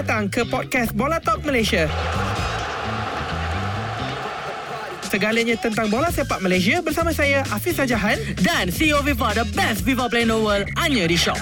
datang ke podcast Bola Talk Malaysia. Segalanya tentang bola sepak Malaysia bersama saya Hafiz Sajahan. Dan CEO FIFA, the best FIFA player in the world, hanya di Shop.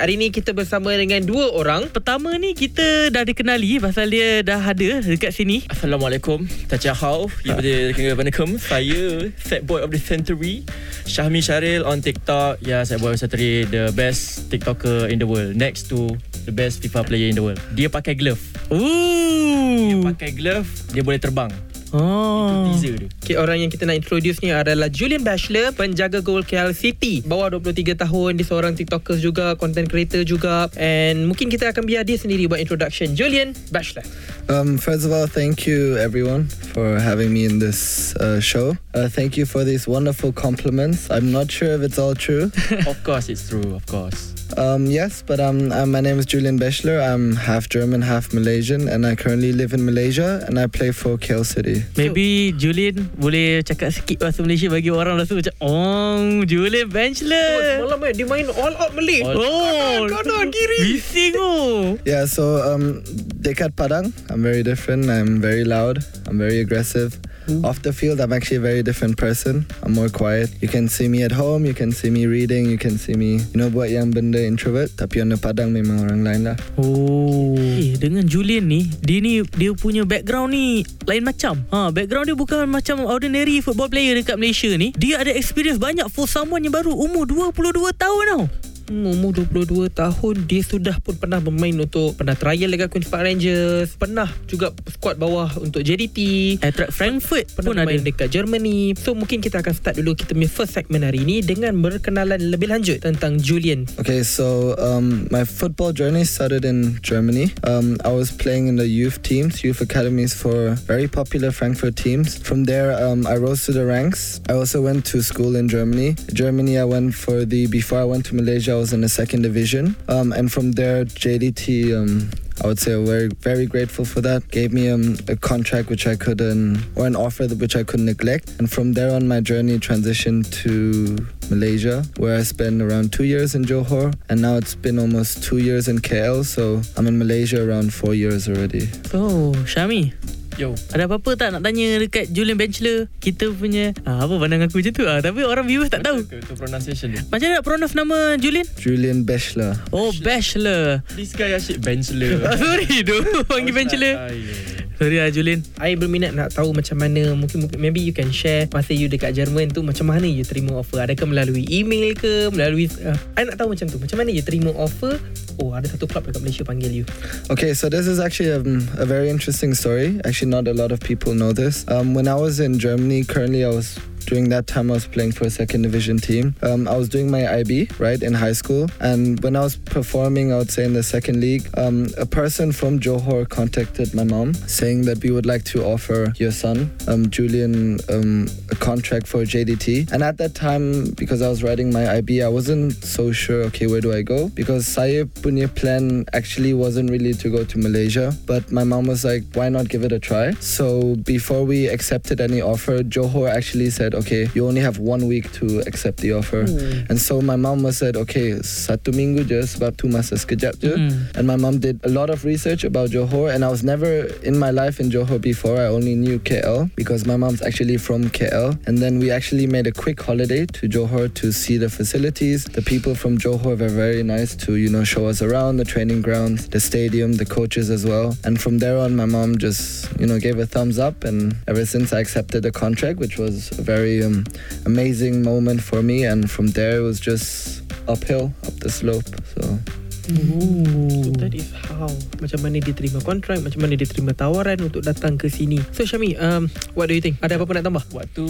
Hari ini kita bersama dengan dua orang. Pertama ni kita dah dikenali pasal dia dah ada dekat sini. Assalamualaikum Tachahau Daripada Assalamualaikum Saya Fat Boy of the Century Syahmi Syaril on TikTok Ya saya Boy of the Century The best TikToker in the world Next to The best FIFA player in the world Dia pakai glove Dia Ooh. pakai glove Dia boleh terbang Oh. Teaser dia Okay, orang yang kita nak introduce ni adalah Julian Bachelor, penjaga gol KL City. Bawah 23 tahun, dia seorang TikToker juga, content creator juga. And mungkin kita akan biar dia sendiri buat introduction. Julian Bachelor. Um, first of all, thank you everyone for having me in this uh, show. Uh, thank you for these wonderful compliments. I'm not sure if it's all true. Of course it's true Of course um, yes, but um, uh, my name is Julian Bechler. I'm half German, half Malaysian, and I currently live in Malaysia and I play for KL City. Maybe Julian boleh cakap sikit bahasa Malaysia bagi orang rasa macam Oh Julian Benchler Malam eh, dia main all out Malay. All- Oh Kanan, kiri. Bising oh Yeah, so um, Dekat Padang, I'm very different. I'm very loud. I'm very aggressive. Off the field, I'm actually a very different person. I'm more quiet. You can see me at home. You can see me reading. You can see me, you know, buat yang benda introvert. Tapi on the Padang memang orang lain lah. Oh. Eh, dengan Julian ni, dia ni dia punya background ni lain macam. Ha, background dia bukan macam ordinary football player dekat Malaysia ni. Dia ada experience banyak for someone yang baru umur 22 tahun tau. Hmm, umur 22 tahun dia sudah pun pernah bermain untuk pernah trial dekat Queen's Park Rangers, pernah juga squad bawah untuk JDT, Attract Frankfurt pernah pun ada. bermain dekat Germany. So mungkin kita akan start dulu kita punya first segment hari ini dengan berkenalan lebih lanjut tentang Julian. Okay, so um, my football journey started in Germany. Um, I was playing in the youth teams, youth academies for very popular Frankfurt teams. From there, um, I rose to the ranks. I also went to school in Germany. Germany, I went for the before I went to Malaysia. Was in the second division, um, and from there, JDT. Um, I would say very, very grateful for that. Gave me um, a contract which I couldn't, or an offer which I couldn't neglect. And from there on, my journey transitioned to Malaysia, where I spent around two years in Johor, and now it's been almost two years in KL. So I'm in Malaysia around four years already. Oh, Syahmi. Yo Ada apa-apa tak nak tanya dekat Julian Benchler? Kita punya ah, apa pandang aku macam tu ah, tapi orang viewers tak tahu. Itu, itu pronunciation dia Macam mana nak pronounce nama Julian? Julian Bechler. Oh, Bachelor. This guy asyik Benchler Ah, sorry tu, panggil Bachelor. Lah Julian. I berminat nak tahu macam mana mungkin, mungkin maybe you can share masa you dekat Jerman tu macam mana you terima offer adakah melalui email ke melalui uh, I nak tahu macam tu macam mana you terima offer oh ada satu club dekat Malaysia panggil you Okay, so this is actually um, a very interesting story. Actually, not a lot of people know this. Um, when I was in Germany, currently I was during that time I was playing for a second division team. Um, I was doing my IB right in high school, and when I was performing, I would say in the second league, um, a person from Johor contacted my mom saying that we would like to offer your son, um, Julian, um, a contract for JDT. And at that time, because I was writing my IB, I wasn't so sure. Okay, where do I go? Because saya punya plan actually wasn't really to go to Malaysia, but my mom was like, why not give it a try? So before we accepted any offer, Johor actually said, okay, you only have one week to accept the offer. And so my mom was said, okay, satu minggu je sebab tu masa sekejap je. Mm. And my mom did a lot of research about Johor, and I was never in my life in Johor before. I only knew KL because my mom's actually from KL. And then we actually made a quick holiday to Johor to see the facilities. The people from Johor were very nice to, you know, show us around the training grounds, the stadium, the coaches as well. And from there on, my mom just, you know, gave a thumbs up. And ever since I accepted the contract, which was a very um, amazing moment for me. And from there, it was just uphill, up the slope. So. So that is how Macam mana dia terima kontrak Macam mana dia terima tawaran Untuk datang ke sini So Syami um, What do you think? Ada apa-apa nak tambah? Waktu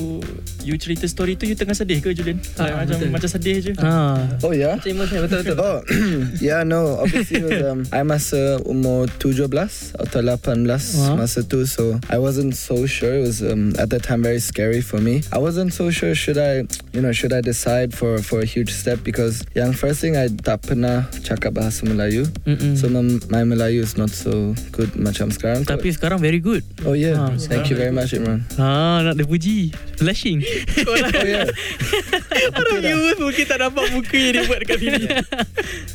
you cerita story tu You tengah sedih ke Julian? Ah, macam betul. macam sedih je Ha. Oh yeah. Macam emotional Betul-betul Oh yeah no obviously it was, um, I masa umur 17 atau 18 Wah. masa tu so I wasn't so sure it was um, at that time very scary for me I wasn't so sure should I you know should I decide for for a huge step because yang first thing I tak pernah cakap bahasa bahasa Melayu. Mm-mm. So my, my Melayu is not so good macam sekarang. kot. Tapi sekarang very good. oh yeah, Ah, thank you very much, Imran. Ha, nak dipuji. Blushing. oh yeah. Orang viewers mungkin tak nampak muka yang dia buat dekat sini.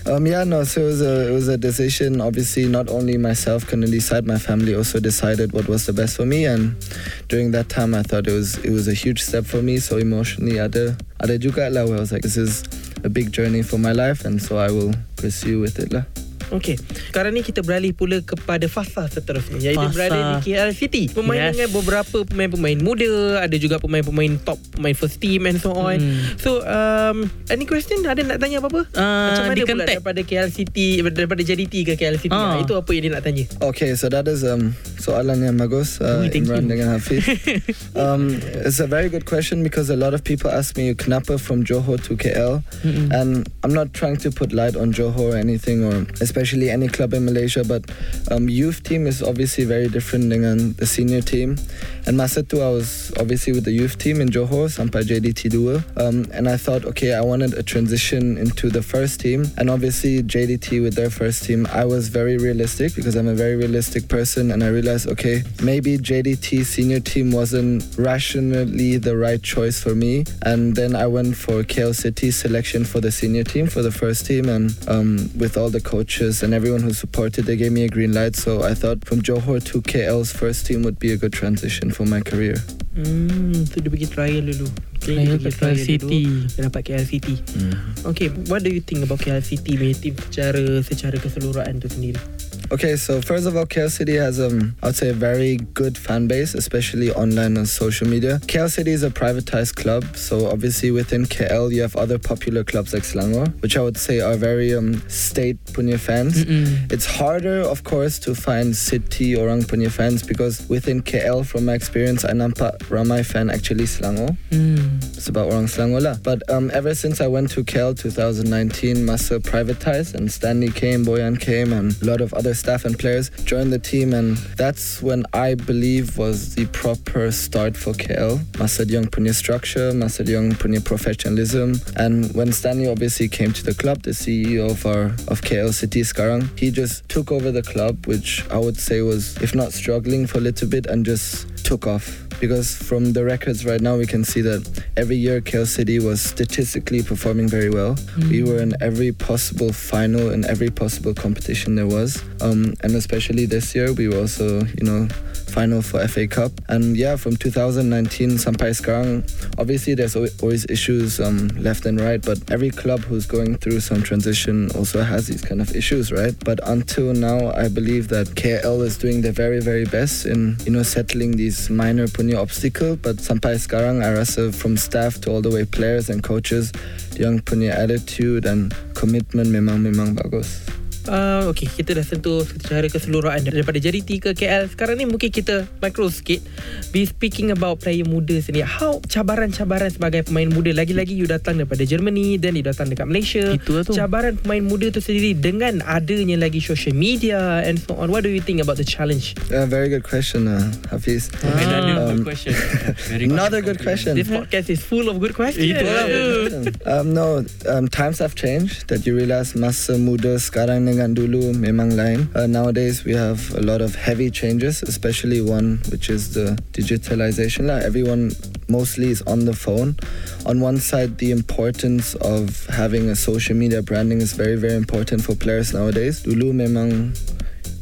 Um, yeah, no. So it was a it was a decision. Obviously, not only myself couldn't decide, my family also decided what was the best for me. And during that time, I thought it was it was a huge step for me. So emotionally, ada ada juga lah. Where I was like, this is a big journey for my life, and so I will pursue with it lah. Okey. Sekarang ni kita beralih pula kepada fasa seterusnya iaitu Fasa. berada di KL City. Bermain Yes. dengan beberapa pemain-pemain muda, ada juga pemain-pemain top, pemain first team and so on. Hmm. So, um, any question? Ada nak tanya apa-apa? Uh, Macam mana di pula daripada KL City daripada JDT ke KL City? Ah. Itu apa yang dia nak tanya? Okay, so that is um soalan yang bagus, uh, Oh, Imran Hafiz. um, it's a very good question because a lot of people ask me, Knapper from Johor to KL? Mm-mm. And I'm not trying to put light on Johor or anything, or especially any club in Malaysia, but um, youth team is obviously very different than the senior team. And masa tu, I was obviously with the youth team in Johor sampai JDT dua, Um, and I thought, okay, I wanted a transition into the first team. And obviously, JDT with their first team, I was very realistic because I'm a very realistic person. And I realized, okay, maybe JDT senior team wasn't rationally the right choice for me. And then I went for KL City selection for the senior team, for the first team. And um, with all the coaches and everyone who supported, they gave me a green light. So I thought from Johor to KL's first team would be a good transition for my career. Hmm, tu dia pergi trial dulu. Okay, Trial dia pergi kat KL City. Dulu, dia dapat KL City. Okay, what do you think about KL City punya team secara secara keseluruhan tu sendiri? Okay, so first of all, KL City has um, I would say a very good fan base, especially online and social media. KL City is a privatized club, so obviously within KL you have other popular clubs like Selangor, which I would say are very um, state punya fans. Mm-mm. It's harder, of course, to find city orang punya fans because within KL, from my experience, I nampak ramai fan actually Selangor. It's about orang Selangor lah. But um, ever since I went to KL 2019, masa privatized and Stanley came, Bojan came, and a lot of other staff and players joined the team, and that's when I believe was the proper start for KL. Young punya structure, Young punya professionalism, and when Stanley obviously came to the club, the CEO of our of KL City sekarang, he just took over the club, which I would say was, if not struggling for a little bit, and just took off. Because from the records right now we can see that every year KL City was statistically performing very well. We were in every possible final in every possible competition there was, um, and especially this year we were also you know final for FA Cup. And yeah, from 2019 sampai sekarang, obviously there's always issues um, left and right, but every club who's going through some transition also has these kind of issues, right? But until now, I believe that KL is doing their very very best in you know settling these minor punya obstacle. But sampai sekarang, I from staff to all the way players and coaches, yang punya attitude and commitment memang memang bagus. Uh, okay, kita dah sentuh secara keseluruhan daripada JDT ke KL. Sekarang ni mungkin kita micro sikit. Be speaking about player muda sendiri. How cabaran-cabaran sebagai pemain muda. Lagi-lagi you datang daripada Germany, then you datang dekat Malaysia. Itu lah tu. Cabaran pemain muda tu sendiri dengan adanya lagi social media and so on. What do you think about the challenge? A very good question, uh, Hafiz. Very Um, good question. Very Another good question. This podcast is full of good questions. Itu lah. um, no, um, times have changed. That you realize masa muda sekarang dengan dulu memang lain. Uh, nowadays we have a lot of heavy changes, especially one which is the digitalization. Lah. Everyone mostly is on the phone. On one side, the importance of having a social media branding is very very important for players nowadays. Dulu memang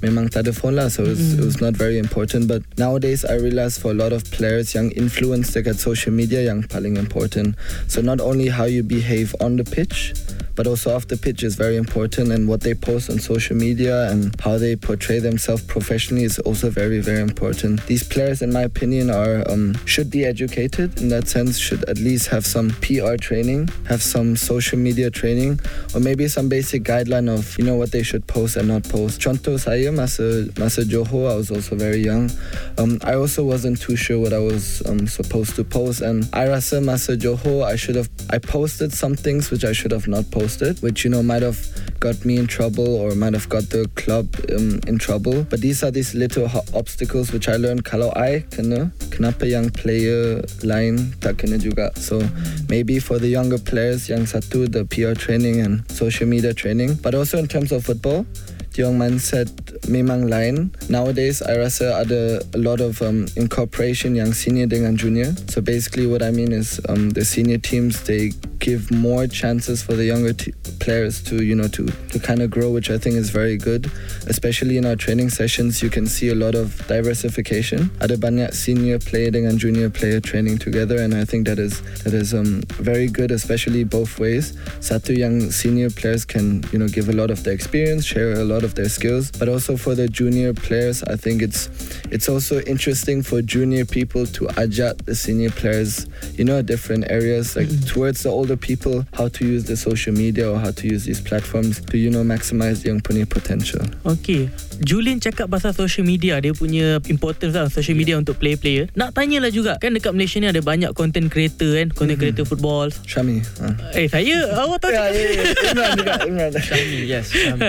memang tak ada phone lah so it was, it was not very important but nowadays I realize for a lot of players young influence dekat social media yang paling important so not only how you behave on the pitch but also off the pitch is very important and what they post on social media and how they portray themselves professionally is also very very important. These players in my opinion are um, should be educated. In that sense should at least have some PR training have some social media training or maybe some basic guideline of you know what they should post and not post. Saya masa masa Johor I was also very young. Um, I also wasn't too sure what I was um, supposed to post. And I rasa masa Johor I should have I posted some things which I should have not posted which you know might have got me in trouble or might have got the club um, in trouble. But these are these little obstacles which I learned kalau I kena, kenapa yang player lain tak kena juga. So maybe for the younger players, yang satu the PR training and social media training, but also in terms of football. Yung mindset memang lain. Nowadays, I rasa ada a lot of um, incorporation yang senior dengan junior. So basically, what I mean is um, the senior teams they give more chances for the younger players to you know to to kind of grow, which I think is very good. Especially in our training sessions, you can see a lot of diversification. Ada banyak senior player dengan junior player training together, and I think that is that is um, very good, especially both ways. Satu young senior players can you know give a lot of their experience, share a lot of their skills, but also for the junior players, I think it's it's also interesting for junior people to adjust the senior players, you know, different areas, like mm-hmm. towards the older people, how to use the social media or how to use these platforms to you know maximize the young punya potential. Okay Julian cakap pasal social media Dia punya importance lah Social media untuk player-player Nak tanyalah juga Kan dekat Malaysia ni Ada banyak content creator kan Content creator football Shami. Uh. Eh saya Awak tahu Yeah, cakap yeah, yeah. Imran juga, Imran. Syahmi, yes. Syahmi.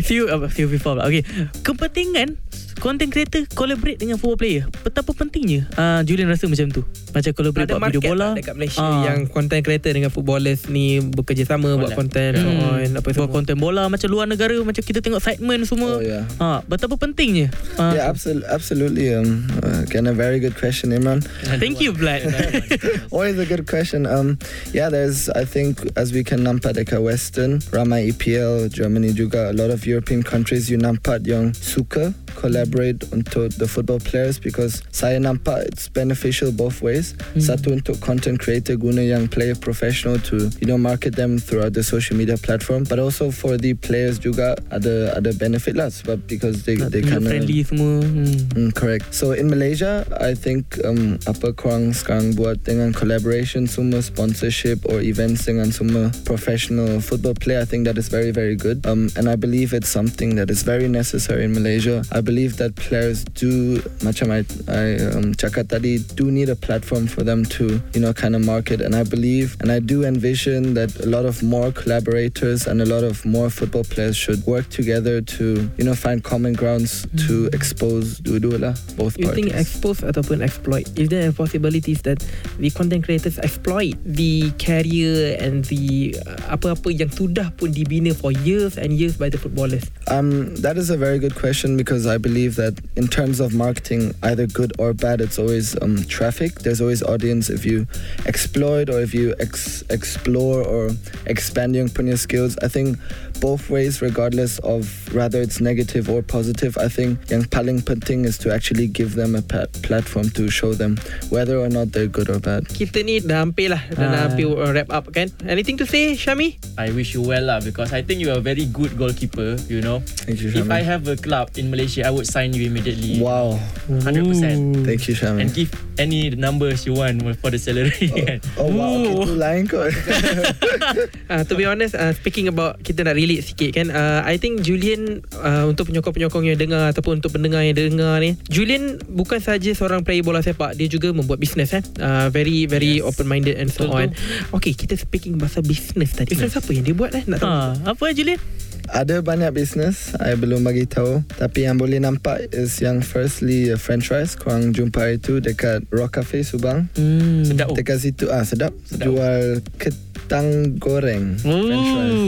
few uh, few before lah. Okay. Kepentingan content creator collaborate dengan football player. Betapa pentingnya uh, Julian rasa macam tu. Macam collaborate Ada buat video bola. tak dekat Malaysia Ah. yang content creator dengan footballers ni bekerjasama buat Collab. content Hmm. on apa buat semua. content bola macam luar negara macam kita tengok segment semua. Oh yeah. Ha, betapa pentingnya. Uh, Yeah, absolutely. Absolutely. Um, uh, again, a very good question, Imran. Thank you, Vlad. Always a good question. Um, yeah, there's I think as we can nampak dekat Western, ramai EPL, Germany juga, a lot of European countries you nampak yang suka collaborate untuk the football players because saya nampak it's beneficial both ways. Satu untuk content creator guna yang player professional to you know market them throughout the social media platform, but also for the players juga ada ada benefit lah sebab because they they kind friendly semua. Hmm. Mm, correct. So in Malaysia, I think um, apa korang sekarang buat dengan collaboration semua sponsorship or events dengan semua professional football player, I think that is very very good. Um, and I believe it's something that is very necessary in Malaysia. I believe that players do, macam I, I um, cakap tadi, do need a platform for them to you know kind of market. And I believe and I do envision that a lot of more collaborators and a lot of more football players should work together to you know find common grounds to expose dua-dua lah both You parties. think expose ataupun exploit Is there possibilities that The content creators exploit The career And the uh, Apa-apa yang sudah pun dibina For years and years By the footballers Um, that is a very good question because I believe that in terms of marketing, either good or bad, it's always um, traffic. There's always audience if you exploit or if you ex- explore or expand your punya skills. I think both ways, regardless of whether it's negative or positive. I think yang paling penting is to actually give them a pat- platform to show them whether or not they're good or bad. Kita ni dah hampir lah Dah Ah. hampir uh, wrap up kan Anything to say Syahmi? I wish you well lah because I think you are a very good goalkeeper, you know. Thank you, If I have a club in Malaysia, I would sign you immediately. Wow, 100%. thank you, Shami. And give any numbers you want for the salary. kan. Oh wow, Ooh. itu lain kot. uh, to be honest uh, speaking about kita nak relate sikit kan uh, I think Julian uh, untuk penyokong-penyokong yang dengar ataupun untuk pendengar yang dengar ni Julian bukan saja seorang player bola sepak dia juga membuat bisnes kan uh, very very Yes. open minded and so Betul on okay kita speaking pasal bisnes tadi bisnes apa yang dia buat eh nak tahu Ha, apa Julian? Ada banyak bisnes I belum bagi tahu Tapi yang boleh nampak Is yang firstly uh, French fries Korang jumpa itu Dekat Rock Cafe Subang Hmm. Sedap oh. Dekat situ ah Sedap, Sedap. Jual ketang goreng French fries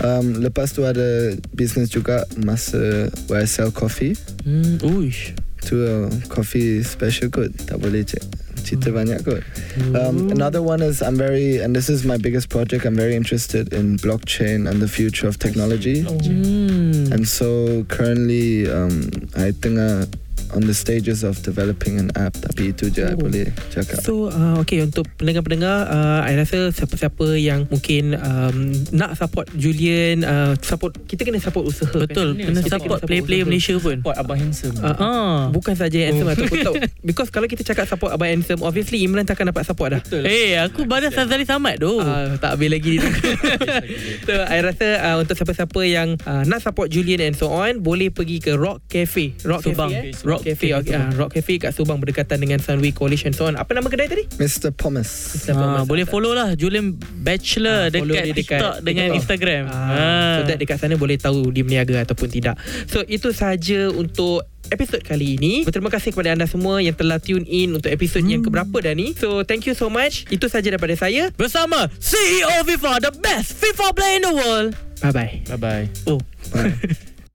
um, Lepas tu ada Bisnes juga Masa Where I sell coffee Hmm. Uish. Tu uh, coffee special kot Tak boleh cek Cerita banyak kot Um, another one is I'm very, and this is my biggest project. I'm very interested in blockchain and the future of technology. Hmm. And so currently, um, I tengah on the stages of developing an app. Tapi itu je I Oh. boleh cakap. So uh, okay untuk pendengar-pendengar uh, I rasa siapa-siapa yang mungkin um, nak support Julian uh, support kita kena support usaha Betul, kan? kena support player-player usaha. Malaysia pun. Support Abang Handsome. Uh, Ah. Bukan saja handsome ataupun tahu Because kalau kita cakap support Abang Handsome Obviously Imran takkan dapat support dah Betul. Eh aku badan Sazali Samad tu Uh, tak habis lagi So I rasa uh, Untuk siapa-siapa yang uh, Nak support Julian and so on Boleh pergi ke Rock Cafe Rock Subang. Cafe eh? Rock Rock Cafe, Cafe okay, uh, Rock Cafe kat Subang Berdekatan dengan Sunway Coalition so on Apa nama kedai tadi? Mr. Pumice. ha, Boleh follow lah Julian Bachelor Ah, follow Dekat dia dekat TikTok Dengan TikTok. Instagram Ah, Ah. So that dekat sana boleh tahu dia berniaga ataupun tidak. So itu saja untuk episod kali ini. Berterima kasih kepada anda semua yang telah tune in untuk episod yang keberapa dah ni. So thank you so much. Itu saja daripada saya. Bersama CEO FIFA The best FIFA player in the world Bye bye. Bye bye. Oh Bye.